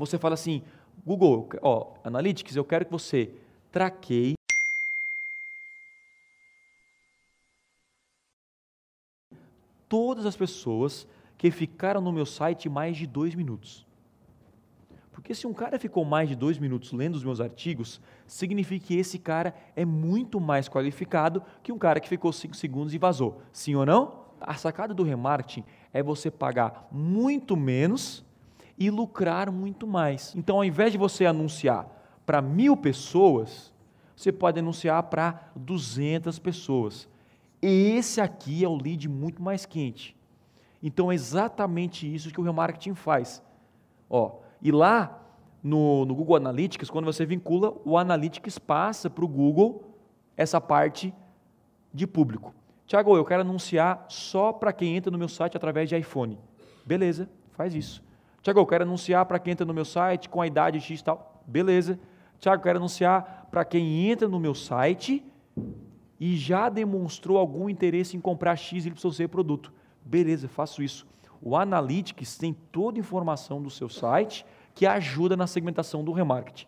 você fala assim, Google, ó, Analytics, eu quero que você traqueie todas as pessoas que ficaram no meu site mais de dois minutos. Porque se um cara ficou mais de dois minutos lendo os meus artigos, significa que esse cara é muito mais qualificado que um cara que ficou cinco segundos e vazou. Sim ou não? A sacada do remarketing é você pagar muito menos e lucrar muito mais. Então, ao invés de você anunciar para mil pessoas, você pode anunciar para 200 pessoas. Esse aqui é o lead muito mais quente. Então, é exatamente isso que o remarketing faz. Ó, e lá no, no Google Analytics, quando você vincula, o Analytics passa para o Google essa parte de público. Tiago, eu quero anunciar só para quem entra no meu site através de iPhone. Beleza, faz isso. Tiago, eu quero anunciar para quem entra no meu site com a idade X e tal. Beleza. Tiago, eu quero anunciar para quem entra no meu site e já demonstrou algum interesse em comprar X, Y, produto. Beleza, faço isso. O Analytics tem toda a informação do seu site que ajuda na segmentação do remarketing.